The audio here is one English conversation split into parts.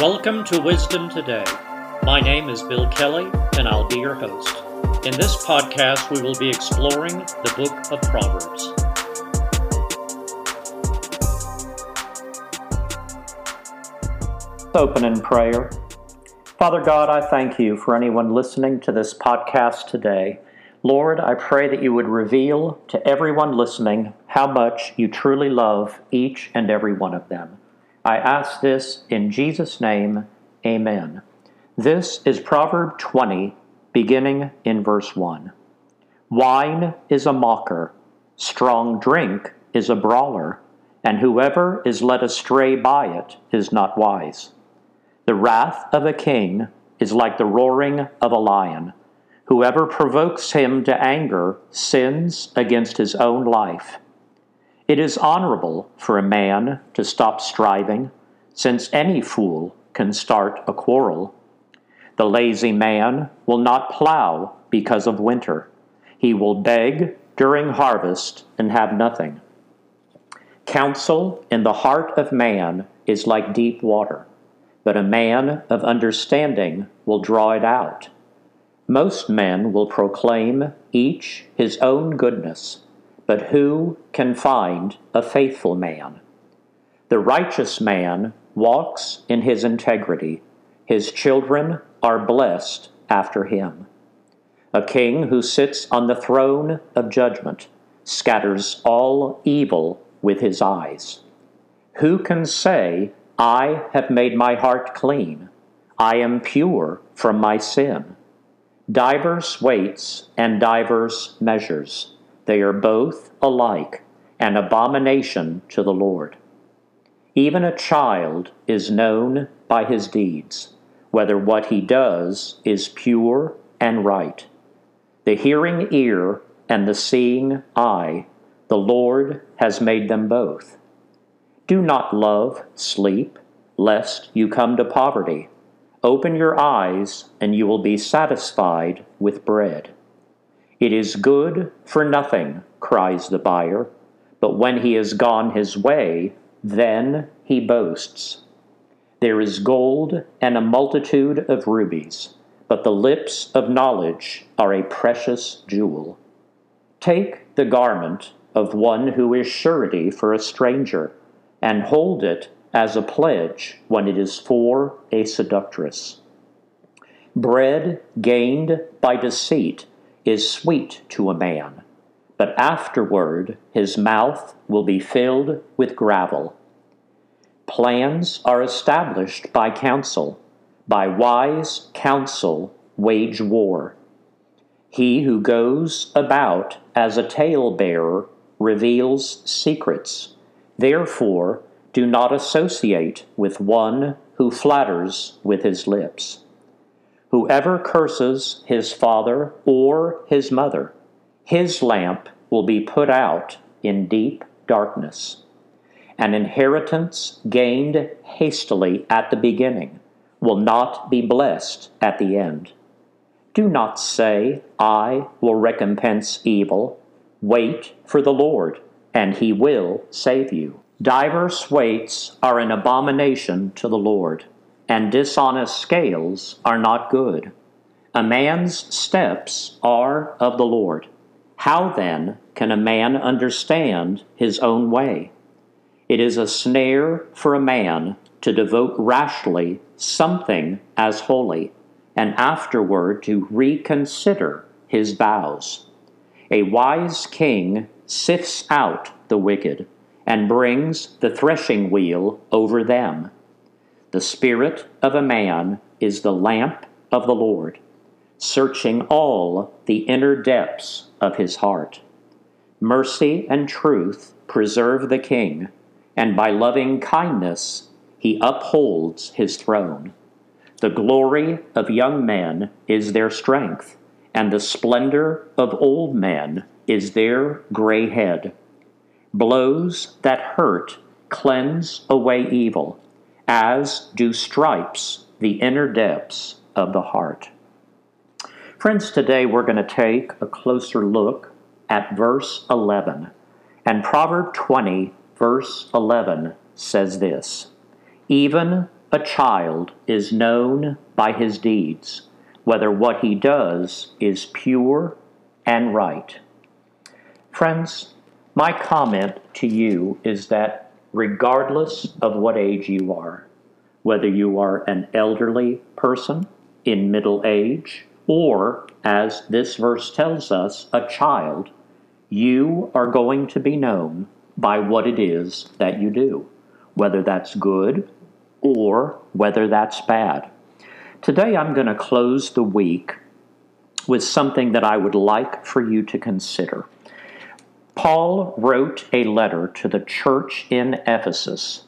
Welcome to Wisdom Today. My name is Bill Kelley, and I'll be your host. In this podcast, we will be exploring the book of Proverbs. Open in prayer. Father God, I thank you for anyone listening to this podcast today. Lord, I pray that you would reveal to everyone listening how much you truly love each and every one of them. I ask this in Jesus' name. Amen. This is Proverb 20, beginning in verse 1. Wine is a mocker, strong drink is a brawler, and whoever is led astray by it is not wise. The wrath of a king is like the roaring of a lion. Whoever provokes him to anger sins against his own life. It is honorable for a man to stop striving, since any fool can start a quarrel. The lazy man will not plow because of winter. He will beg during harvest and have nothing. Counsel in the heart of man is like deep water, but a man of understanding will draw it out. Most men will proclaim each his own goodness but who can find a faithful man? The righteous man walks in his integrity. His children are blessed after him. A king who sits on the throne of judgment scatters all evil with his eyes. Who can say, I have made my heart clean? I am pure from my sin. Divers weights and divers measures they are both alike an abomination to the Lord. Even a child is known by his deeds, whether what he does is pure and right. The hearing ear and the seeing eye, the Lord has made them both. Do not love sleep, lest you come to poverty. Open your eyes, and you will be satisfied with bread. It is good for nothing, cries the buyer, but when he has gone his way, then he boasts. There is gold and a multitude of rubies, but the lips of knowledge are a precious jewel. Take the garment of one who is surety for a stranger, and hold it as a pledge when it is for a seductress. Bread gained by deceit is sweet to a man, but afterward his mouth will be filled with gravel. Plans are established by counsel, by wise counsel wage war. He who goes about as a talebearer reveals secrets. Therefore, do not associate with one who flatters with his lips. Whoever curses his father or his mother, his lamp will be put out in deep darkness. An inheritance gained hastily at the beginning will not be blessed at the end. Do not say, I will recompense evil. Wait for the Lord, and he will save you. Diverse weights are an abomination to the Lord and dishonest scales are not good. A man's steps are of the Lord. How then can a man understand his own way? It is a snare for a man to devote rashly something as holy, and afterward to reconsider his vows. A wise king sifts out the wicked, and brings the threshing wheel over them. The spirit of a man is the lamp of the Lord, searching all the inner depths of his heart. Mercy and truth preserve the king, and by loving kindness he upholds his throne. The glory of young men is their strength, and the splendor of old men is their gray head. Blows that hurt cleanse away evil as do stripes the inner depths of the heart. Friends, today we're going to take a closer look at verse 11. And Proverb 20, verse 11 says this Even a child is known by his deeds, whether what he does is pure and right. Friends, my comment to you is that regardless of what age you are, whether you are an elderly person in middle age, or, as this verse tells us, a child, you are going to be known by what it is that you do, whether that's good or whether that's bad. Today I'm going to close the week with something that I would like for you to consider. Paul wrote a letter to the church in Ephesus,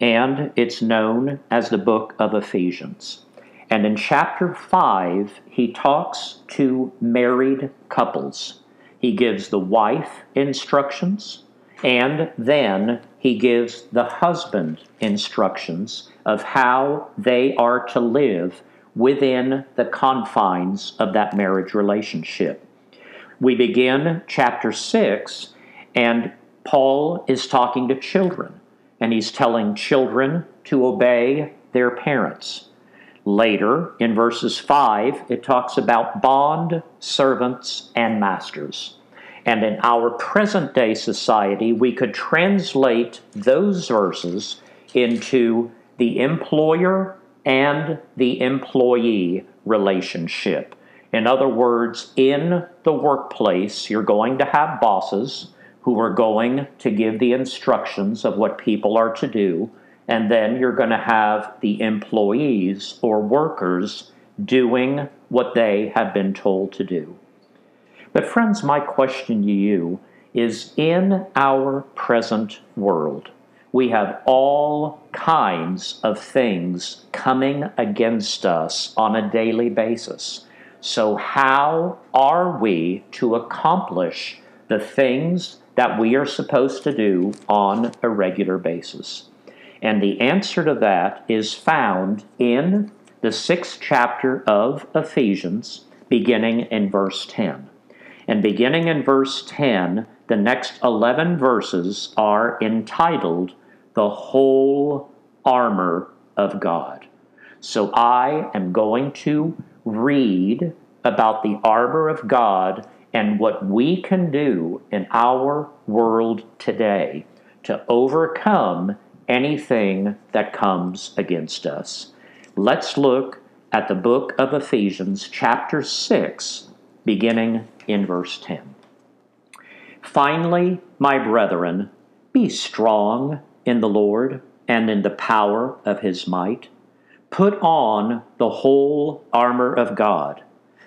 and it's known as the book of Ephesians. And in chapter 5, he talks to married couples. He gives the wife instructions, and then he gives the husband instructions of how they are to live within the confines of that marriage relationship. We begin chapter 6, and Paul is talking to children, and he's telling children to obey their parents. Later, in verses 5, it talks about bond servants and masters. And in our present day society, we could translate those verses into the employer and the employee relationship. In other words, in the workplace, you're going to have bosses who are going to give the instructions of what people are to do, and then you're going to have the employees or workers doing what they have been told to do. But, friends, my question to you is in our present world, we have all kinds of things coming against us on a daily basis. So, how are we to accomplish the things that we are supposed to do on a regular basis? And the answer to that is found in the sixth chapter of Ephesians, beginning in verse 10. And beginning in verse 10, the next 11 verses are entitled the whole armor of God. So I am going to read about the armor of God and what we can do in our world today to overcome anything that comes against us. Let's look at the book of Ephesians, chapter 6, beginning in verse 10. Finally, my brethren, be strong in the Lord and in the power of his might. Put on the whole armor of God,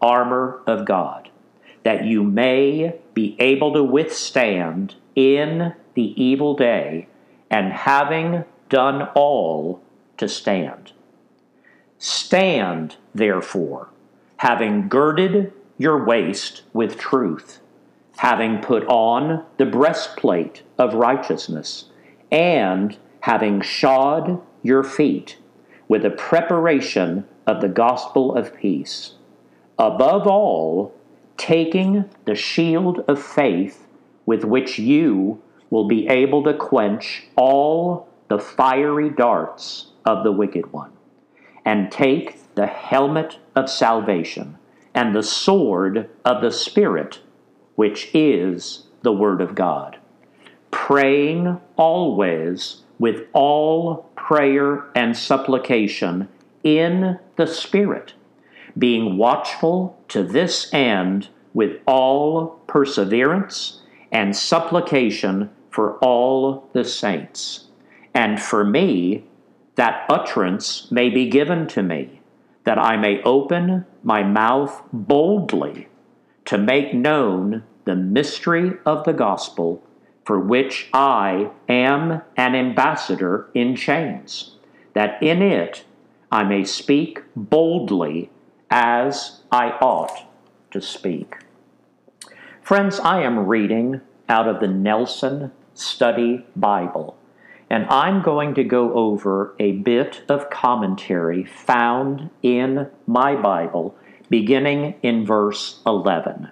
armor of God, that you may be able to withstand in the evil day, and having done all, to stand. Stand, therefore, having girded your waist with truth, having put on the breastplate of righteousness, and having shod your feet with the preparation of the gospel of peace. Above all, taking the shield of faith with which you will be able to quench all the fiery darts of the wicked one, and take the helmet of salvation and the sword of the Spirit, which is the Word of God, praying always with all prayer and supplication in the Spirit, being watchful to this end with all perseverance and supplication for all the saints. And for me, that utterance may be given to me, that I may open my mouth boldly to make known the mystery of the gospel for which I am an ambassador in chains, that in it I may speak boldly as I ought to speak. Friends, I am reading out of the Nelson Study Bible, and I'm going to go over a bit of commentary found in my Bible beginning in verse 11.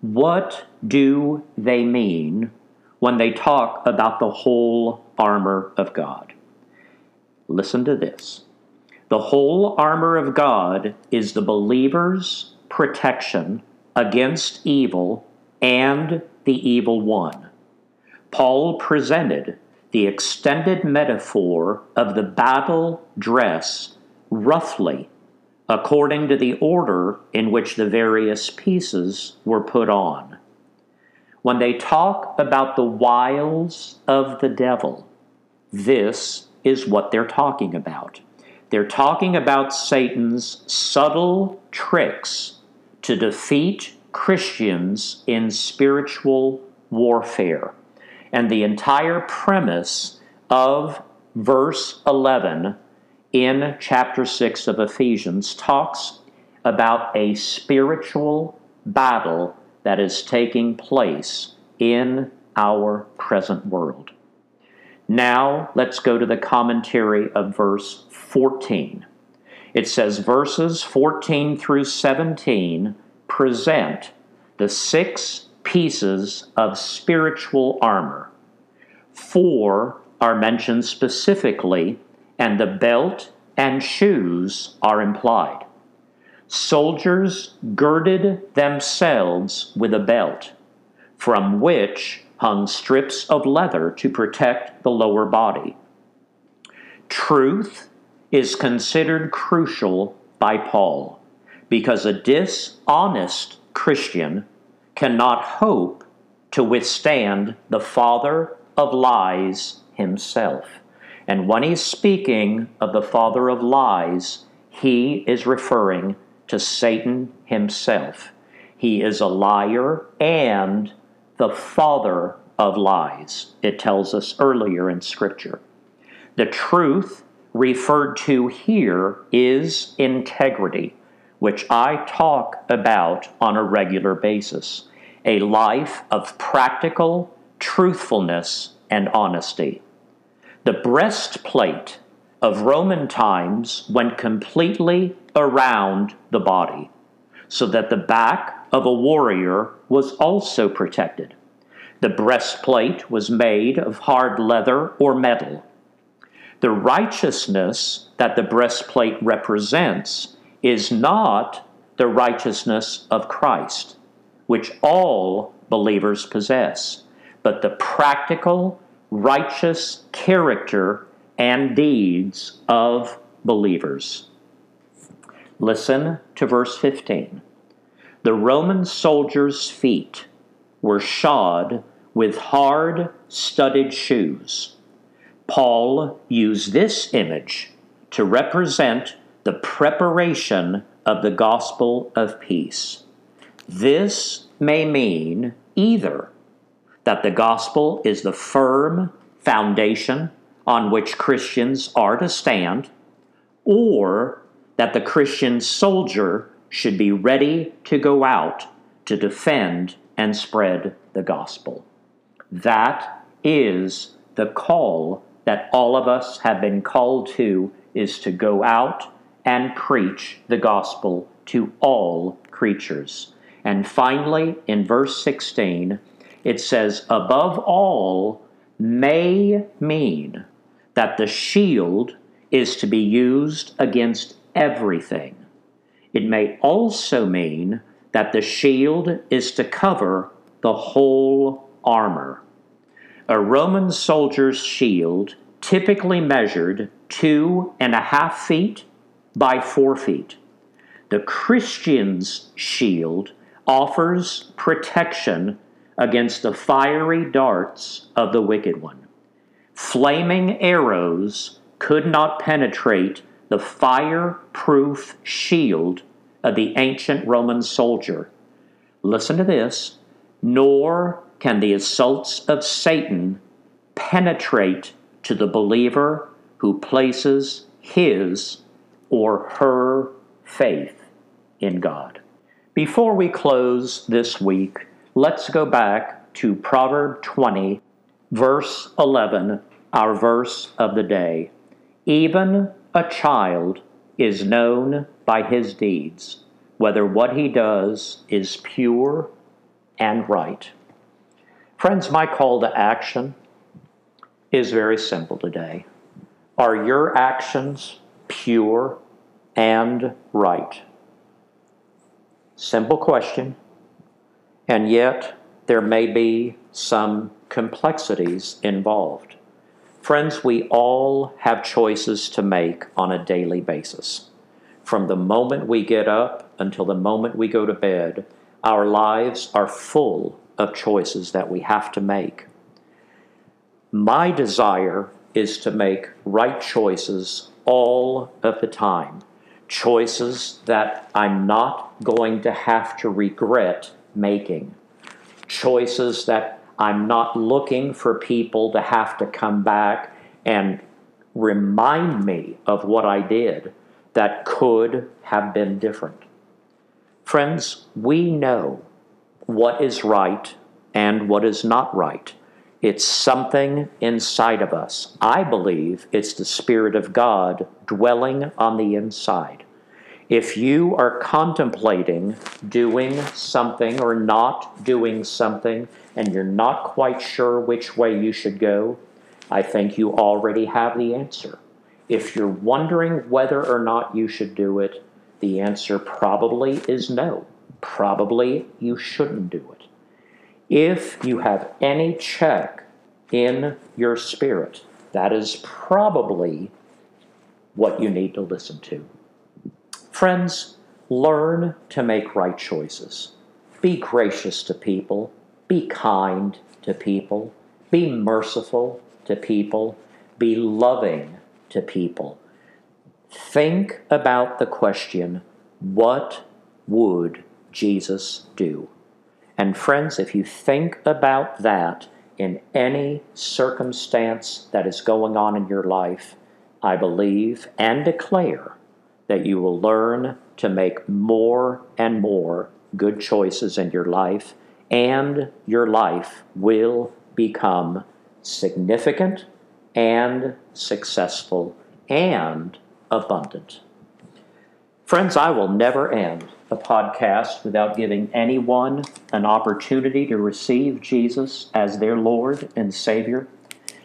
What do they mean when they talk about the whole armor of God? Listen to this. The whole armor of God is the believer's protection against evil and the evil one. Paul presented the extended metaphor of the battle dress roughly according to the order in which the various pieces were put on. When they talk about the wiles of the devil, this is what they're talking about. They're talking about Satan's subtle tricks to defeat Christians in spiritual warfare. And the entire premise of verse 11 in chapter 6 of Ephesians talks about a spiritual battle that is taking place in our present world. Now, let's go to the commentary of verse 14. It says verses 14 through 17 present the six pieces of spiritual armor. Four are mentioned specifically and the belt and shoes are implied. Soldiers girded themselves with a belt, from which hung strips of leather to protect the lower body. Truth is considered crucial by Paul because a dishonest Christian cannot hope to withstand the father of lies himself. And when he's speaking of the father of lies, he is referring to Satan himself. He is a liar and the father of lies, it tells us earlier in Scripture. The truth referred to here is integrity, which I talk about on a regular basis a life of practical truthfulness and honesty. The breastplate of Roman times went completely around the body, so that the back of a warrior was also protected. The breastplate was made of hard leather or metal. The righteousness that the breastplate represents is not the righteousness of Christ, which all believers possess, but the practical righteous character and deeds of believers. Listen to verse 15. The Roman soldiers' feet were shod with hard, studded shoes. Paul used this image to represent the preparation of the gospel of peace. This may mean either that the gospel is the firm foundation on which Christians are to stand, or that the Christian soldier should be ready to go out to defend and spread the gospel. That is the call that all of us have been called to is to go out and preach the gospel to all creatures. And finally, in verse 16, it says, above all, may mean that the shield is to be used against everything. It may also mean that the shield is to cover the whole armor. A Roman soldier's shield typically measured two and a half feet by four feet. The Christian's shield offers protection against the fiery darts of the wicked one. Flaming arrows could not penetrate the fireproof shield of the ancient Roman soldier. Listen to this nor can the assaults of Satan penetrate to the believer who places his or her faith in God. Before we close this week, let's go back to Proverb 20, verse 11, our verse of the day. Even a child is known by his deeds, whether what he does is pure and right. Friends, my call to action is very simple today. Are your actions pure and right? Simple question, and yet there may be some complexities involved. Friends, we all have choices to make on a daily basis. From the moment we get up until the moment we go to bed, our lives are full of choices that we have to make. My desire is to make right choices all of the time. Choices that I'm not going to have to regret making. Choices that I'm not looking for people to have to come back and remind me of what I did that could have been different. Friends, we know what is right and what is not right. It's something inside of us. I believe it's the Spirit of God dwelling on the inside. If you are contemplating doing something or not doing something, and you're not quite sure which way you should go, I think you already have the answer. If you're wondering whether or not you should do it, the answer probably is no. Probably you shouldn't do it. If you have any check in your spirit, that is probably what you need to listen to. Friends, learn to make right choices. Be gracious to people. Be kind to people. Be merciful to people. Be loving to people. Think about the question what would Jesus do? And friends, if you think about that in any circumstance that is going on in your life, I believe and declare that you will learn to make more and more good choices in your life, and your life will become significant and successful and abundant. Friends, I will never end a podcast without giving anyone an opportunity to receive Jesus as their Lord and Savior.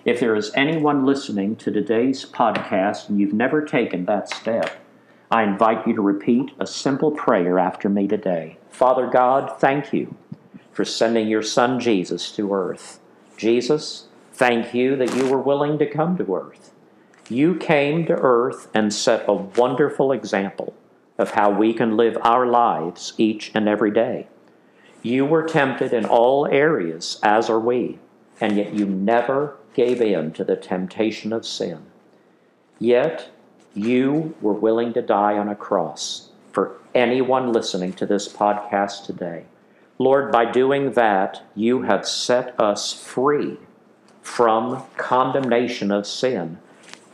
If there is anyone listening to today's podcast and you've never taken that step, I invite you to repeat a simple prayer after me today. Father God, thank you for sending your Son Jesus to earth. Jesus, thank you that you were willing to come to earth. You came to earth and set a wonderful example of how we can live our lives each and every day. You were tempted in all areas, as are we, and yet you never gave in to the temptation of sin. Yet you were willing to die on a cross for anyone listening to this podcast today. Lord, by doing that, you have set us free from condemnation of sin.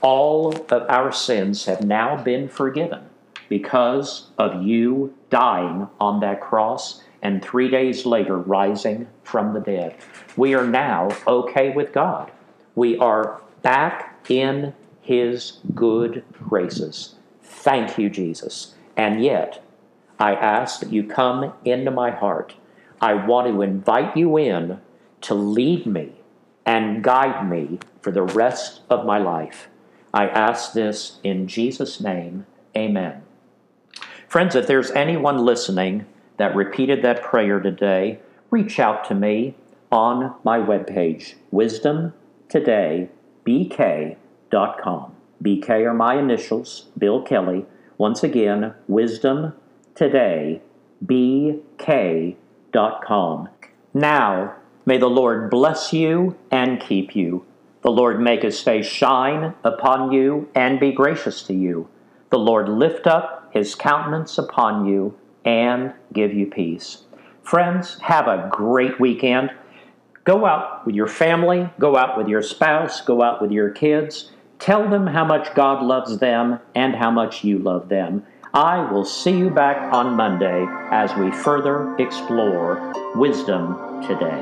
All of our sins have now been forgiven because of you dying on that cross and three days later rising from the dead. We are now okay with God. We are back in His good graces. Thank you, Jesus. And yet, I ask that you come into my heart. I want to invite you in to lead me and guide me for the rest of my life. I ask this in Jesus' name. Amen. Friends, if there's anyone listening that repeated that prayer today, reach out to me on my webpage, wisdomtodaybk.com. BK are my initials, Bill Kelley. Once again, Wisdom Today, wisdomtodaybk.com. Now, may the Lord bless you and keep you. The Lord make his face shine upon you and be gracious to you. The Lord lift up his countenance upon you and give you peace. Friends, have a great weekend. Go out with your family, go out with your spouse, go out with your kids. Tell them how much God loves them and how much you love them. I will see you back on Monday as we further explore wisdom today.